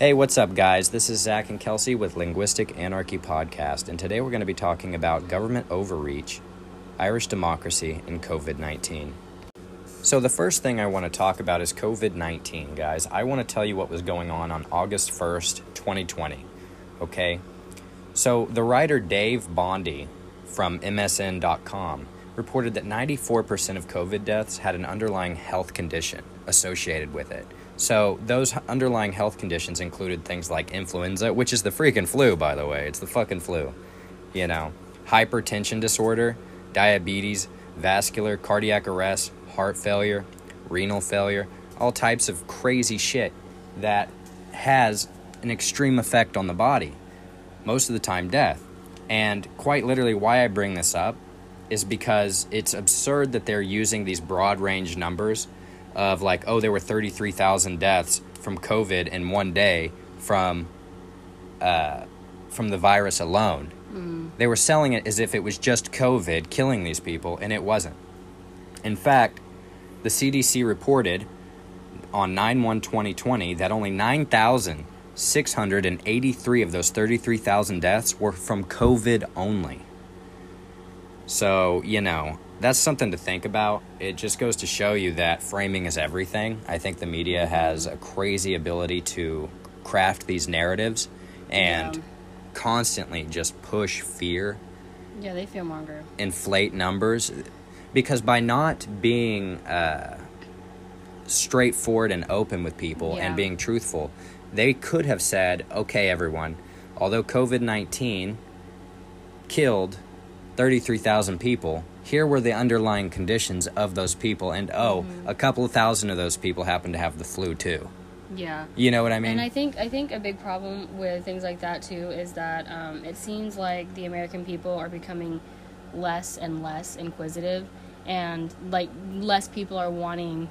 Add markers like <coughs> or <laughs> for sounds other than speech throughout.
Hey, what's up, guys? This is Zach and Kelsie with Linguistic Anarchy Podcast, and today we're going to be talking about government overreach, Irish democracy, and COVID 19. So, the first thing I want to talk about is COVID 19, guys. I want to tell you what was going on on August 1st, 2020. Okay? So, the writer Dave Bondi from MSN.com reported that 94% of COVID deaths had an underlying health condition associated with it. So, those underlying health conditions included things like influenza, which is the freaking flu, by the way. It's the fucking flu. You know, hypertension disorder, diabetes, vascular, cardiac arrest, heart failure, renal failure, all types of crazy shit that has an extreme effect on the body. Most of the time, death. And quite literally, why I bring this up is because it's absurd that they're using these broad range numbers of like, oh, there were 33,000 deaths from COVID in one day from uh, from the virus alone. Mm. They were selling it as if it was just COVID killing these people, and it wasn't. In fact, the CDC reported on 9 1 2020 that only 9,683 of those 33,000 deaths were from COVID only. So, you know, that's something to think about. It just goes to show you that framing is everything. I think the media has a crazy ability to craft these narratives and yeah. constantly just push fear. Yeah, they feel monger. Inflate numbers. Because by not being uh, straightforward and open with people yeah. and being truthful, they could have said, okay, everyone, although COVID 19 killed 33,000 people, here were the underlying conditions of those people and oh mm-hmm. a couple of thousand of those people happen to have the flu too yeah you know what i mean and i think i think a big problem with things like that too is that um, it seems like the american people are becoming less and less inquisitive and like less people are wanting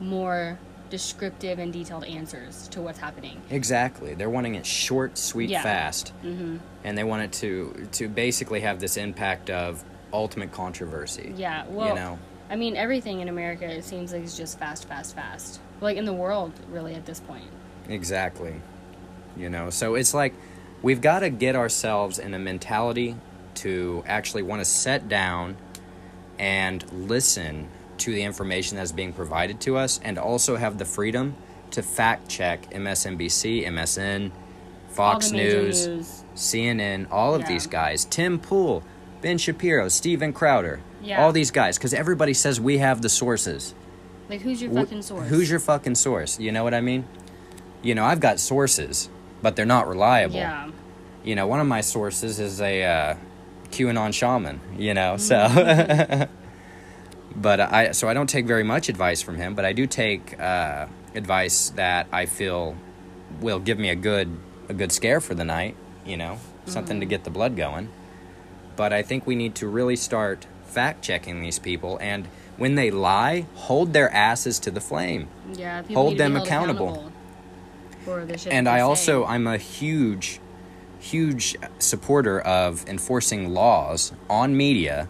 more descriptive and detailed answers to what's happening. Exactly. They're wanting it short, sweet, yeah. fast. Mm-hmm. And they want it to to basically have this impact of ultimate controversy. Yeah, well, you know, I mean, everything in America it seems like it's just fast, fast, fast. Like in the world, really, at this point. Exactly. You know, so it's like we've got to get ourselves in a mentality to actually want to sit down and listen to the information that's being provided to us and also have the freedom to fact check MSNBC, MSN, Fox News, news, CNN, all of yeah. these guys. Tim Pool, Ben Shapiro, Steven Crowder, yeah. all these guys, because everybody says we have the sources. Like, who's your fucking source? Who's your fucking source? You know what I mean? You know, I've got sources, but they're not reliable. Yeah. You know, one of my sources is a uh, QAnon shaman. You know, so. Mm-hmm. <laughs> but I so I don't take very much advice from him, but I do take uh, advice that I feel will give me a good a good scare for the night. You know, something mm-hmm. to get the blood going but I think we need to really start fact checking these people and when they lie, hold their asses to the flame. Yeah, hold them accountable. accountable and I also I'm a huge huge supporter of enforcing laws on media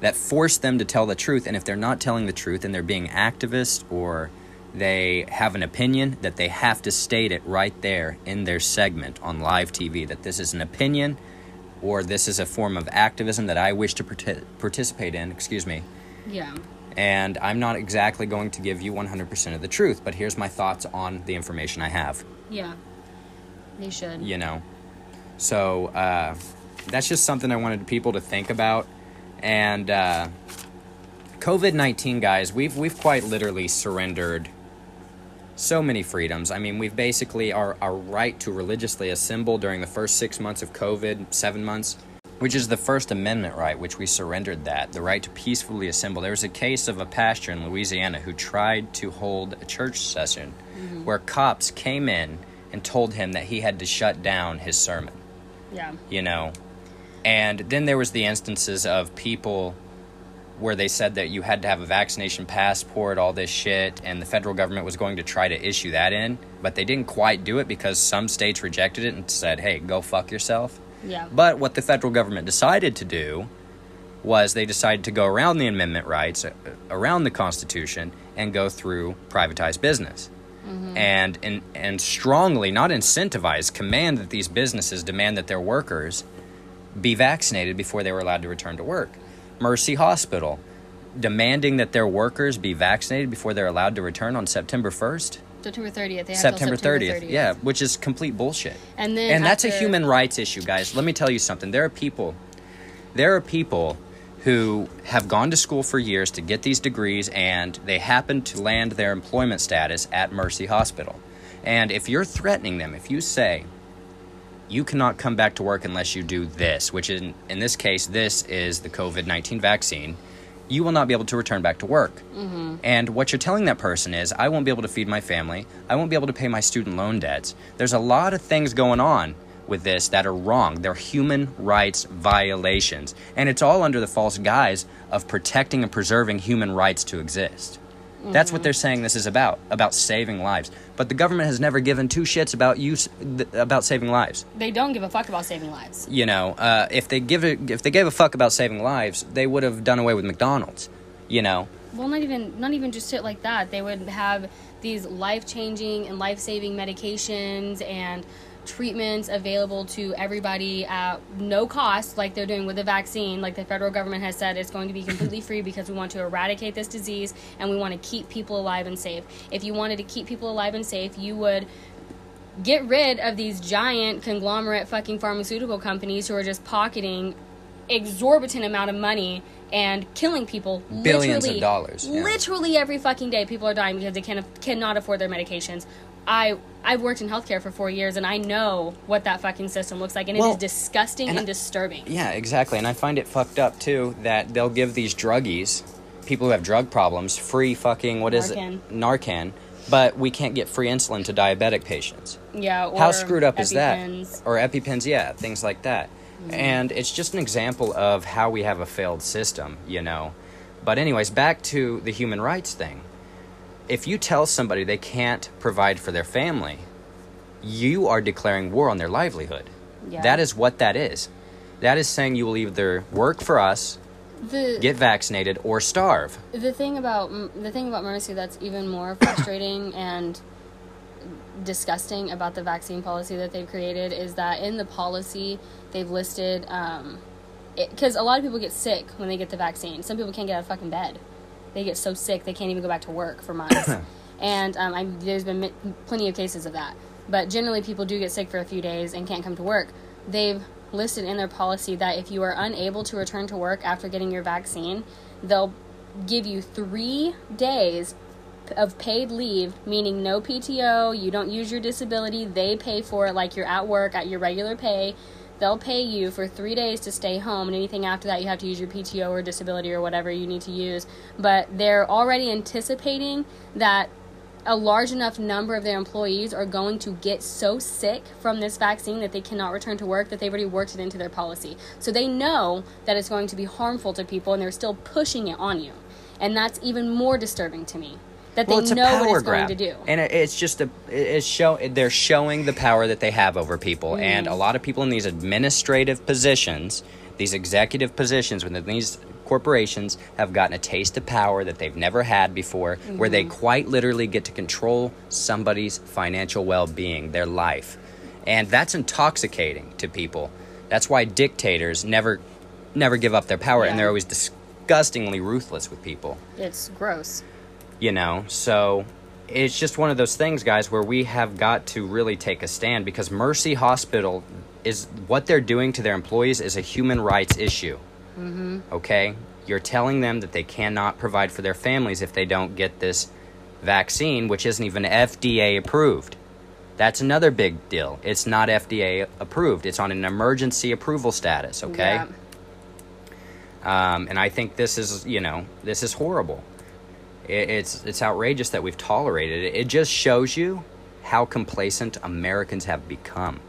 that force them to tell the truth and if they're not telling the truth and they're being activists or they have an opinion that they have to state it right there in their segment on live TV that this is an opinion or this is a form of activism that I wish to part- participate in, excuse me. Yeah. And I'm not exactly going to give you 100% of the truth, but here's my thoughts on the information I have. Yeah. You should. You know. So, uh, that's just something I wanted people to think about. And uh, COVID 19, guys, we've, we've quite literally surrendered so many freedoms. I mean, we've basically our, our right to religiously assemble during the first six months of COVID, seven months, which is the First Amendment right, which we surrendered that, the right to peacefully assemble. There was a case of a pastor in Louisiana who tried to hold a church session mm-hmm. where cops came in and told him that he had to shut down his sermon. Yeah. You know? And then there was the instances of people where they said that you had to have a vaccination passport, all this shit, and the federal government was going to try to issue that in, but they didn't quite do it because some states rejected it and said, hey, go fuck yourself. Yeah. But what the federal government decided to do was they decided to go around the amendment rights, uh, around the Constitution, and go through privatized business. and, and and strongly not incentivize command that these businesses demand that their workers be vaccinated before they were allowed to return to work mercy hospital demanding that their workers be vaccinated before they're allowed to return on september 1st September 30th. They have September September 30th. Yeah, which is complete bullshit. And then and that's a human rights issue, guys. Let me tell you something. There are people there are people who have gone to school for years to get these degrees and they happen to land their employment status at Mercy Hospital. And if you're threatening them, if you say you cannot come back to work unless you do this, which in in this case this is the COVID-19 vaccine, you will not be able to return back to work. Mm-hmm. And what you're telling that person is, I won't be able to feed my family. I won't be able to pay my student loan debts. There's a lot of things going on with this that are wrong. They're human rights violations. And it's all under the false guise of protecting and preserving human rights to exist. That's Mm-hmm. what they're saying this is about, about saving lives. But the government has never given two shits about use th- about saving lives. They don't give a fuck about saving lives. You know, uh, if they give a, if they gave a fuck about saving lives, they would have done away with McDonald's. You know, Well, not even not even just shit like that. They would have these life changing and life saving medications and treatments available to everybody at no cost, like they're doing with the vaccine. Like the federal government has said, it's going to be completely <laughs> free because we want to eradicate this disease and we want to keep people alive and safe. If you wanted to keep people alive and safe, you would get rid of these giant conglomerate fucking pharmaceutical companies who are just pocketing exorbitant amount of money and killing people Billions of literally- dollars, yeah. literally every fucking day people are dying because they can cannot afford their medications i i've worked in healthcare for four years and i know what that fucking system looks like and it Well, is disgusting and and, I- disturbing Yeah, exactly. And I find it fucked up too that they'll give these druggies, people who have drug problems, free fucking what is Narcan. it? Narcan. But we can't get free insulin to diabetic patients. yeah or How screwed up is that? Or EpiPens, yeah, things like that. Mm-hmm. And it's just an example of how we have a failed system, you know. But anyways, back to the human rights thing. If you tell somebody they can't provide for their family, you are declaring war on their livelihood. Yeah. That is what that is. That is saying you will either work for us, the get vaccinated, or starve. the thing about the thing about mercy that's even more <coughs> frustrating and disgusting about the vaccine policy that they've created is that in the policy they've listed um because a lot of people get sick when they get the vaccine some people can't get out of fucking bed they get so sick they can't even go back to work for months <coughs> and um, I, there's been plenty of cases of that but generally people do get sick for a few days and can't come to work they've listed in their policy that if you are unable to return to work after getting your vaccine they'll give you three days of paid leave, meaning no PTO, you don't use your disability, they pay for it like you're at work at your regular pay. They'll pay you for three days to stay home, and anything after that, you have to use your PTO or disability or whatever you need to use. But they're already anticipating that a large enough number of their employees are going to get so sick from this vaccine that they cannot return to work that they've already worked it into their policy. So they know that it's going to be harmful to people and they're still pushing it on you. And that's even more disturbing to me. That Well, it's a know what it's grab, going to do. and it's just a it's show they're showing the power that they have over people, and Mm. a lot of people in these administrative positions, these executive positions within these corporations, have gotten a taste of power that they've never had before, where they Mm-hmm. quite literally get to control somebody's financial well-being, their life, and that's intoxicating to people. That's why dictators never never give up their power, and they're always disgustingly ruthless with people It's gross. You know? So it's just one of those things guys where we have got to really take a stand because mercy hospital is what they're doing to their employees is a human rights issue. Mm-hmm. okay? You're telling them that they cannot provide for their families if they don't get this vaccine which isn't even fda approved. That's another big deal. It's not fda approved. It's on an emergency approval status okay? Yeah. um, and I think this is, you know, this is horrible. It, it's it's outrageous that we've tolerated it. It just shows you how complacent Americans have become.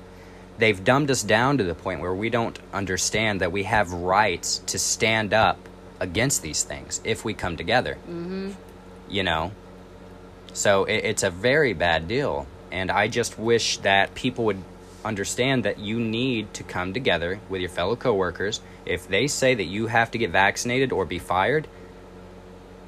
They've dumbed us down to the point where we don't understand that we have rights to stand up against these things if we come together. Mm-hmm. You know, so it, it's a very bad deal, and I just wish that people would understand that you need to come together with your fellow coworkers. If they say that you have to get vaccinated or be fired,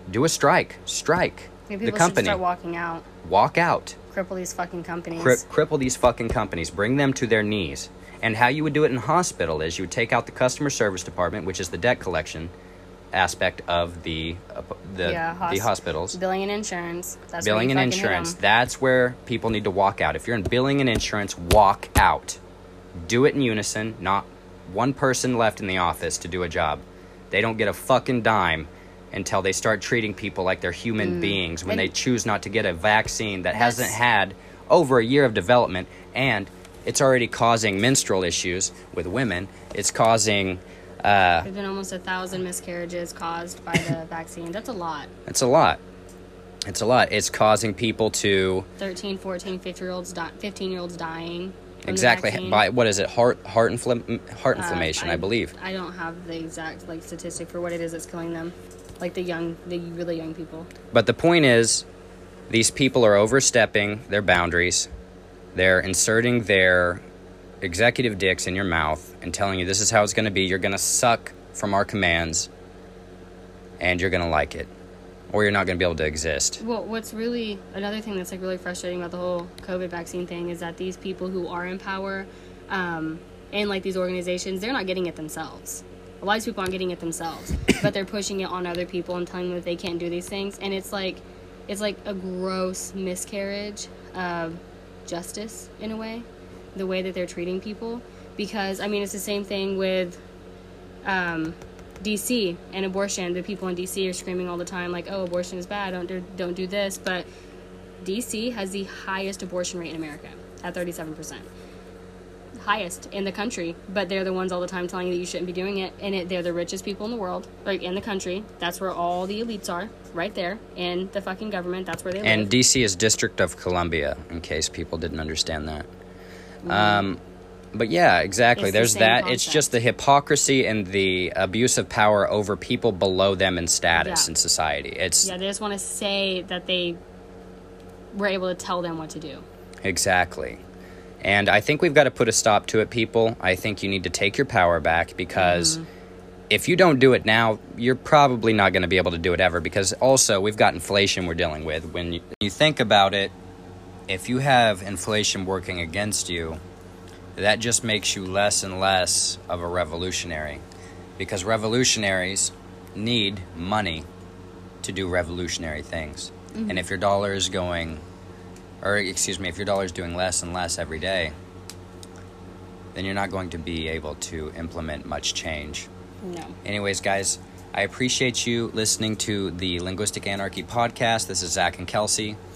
do a strike. Strike. Maybe people company. start walking out. Walk out. Cripple these fucking companies. Cri- cripple these fucking companies. Bring them to their knees. And how you would do it in hospital is you would take out the customer service department, which is the debt collection aspect of the uh, the Yeah, hos- the hospitals. Billing and insurance. That's billing and you fucking hit insurance that's where people need to walk out if you're in billing and insurance walk out do it in unison not one person left in the office to do a job they don't get a fucking dime until they start treating people like they're human beings when Mm. And- they choose not to get a vaccine that hasn't had over a year of development and it's already causing menstrual issues with women it's causing uh, There's been almost a thousand miscarriages caused by the <laughs> vaccine. That's a lot. it's a lot it's a lot it's causing people to 13, 14, 15 year olds, di- 15 year olds dying. exactly by what is it heart heart infl- heart Uh, inflammation I, believe I don't have the exact like statistic for what it is that's killing them, like the young, the really young people. but the point is these people are overstepping their boundaries they're inserting their executive dicks in your mouth and telling you this is how it's going to be you're going to suck from our commands and you're going to like it or you're not going to be able to exist Well, what's really another thing that's like really frustrating about the whole COVID vaccine thing is that these people who are in power, um, and like these organizations, they're not getting it themselves. A lot of people aren't getting it themselves, <coughs> but they're pushing it on other people and telling them that they can't do these things, and it's like, it's like a gross miscarriage of justice in a way, the way that they're treating people. Because I mean, it's the same thing with um, DC and abortion. The people in DC are screaming all the time, like, "Oh, abortion is bad. Don't do, don't do this." But DC has the highest abortion rate in America at thirty-seven percent, highest in the country. But they're the ones all the time telling you that you shouldn't be doing it, and it, they're the richest people in the world, like in the country. That's where all the elites are, right there in the fucking government. That's where they are. and live. dc is district of columbia in case people didn't understand that Mm-hmm. um, but yeah exactly It's there's same that it's just the hypocrisy and the abuse of power over people below them in status Yeah. in society it's yeah, they just want to say that they were able to tell them what to do. Exactly. And I think we've got to put a stop to it, people. I think you need to take your power back because mm-hmm. if you don't do it now, you're probably not going to be able to do it ever because also we've got inflation we're dealing with. When you, think about it, if you have inflation working against you, that just makes you less and less of a revolutionary because revolutionaries need money to do revolutionary things. Mm-hmm. And if your dollar is going or excuse me, if your dollar is doing less and less every day, then you're not going to be able to implement much change. No. Anyways, guys, I appreciate you listening to the Linguistic Anarchy podcast. This is Zach and Kelsie.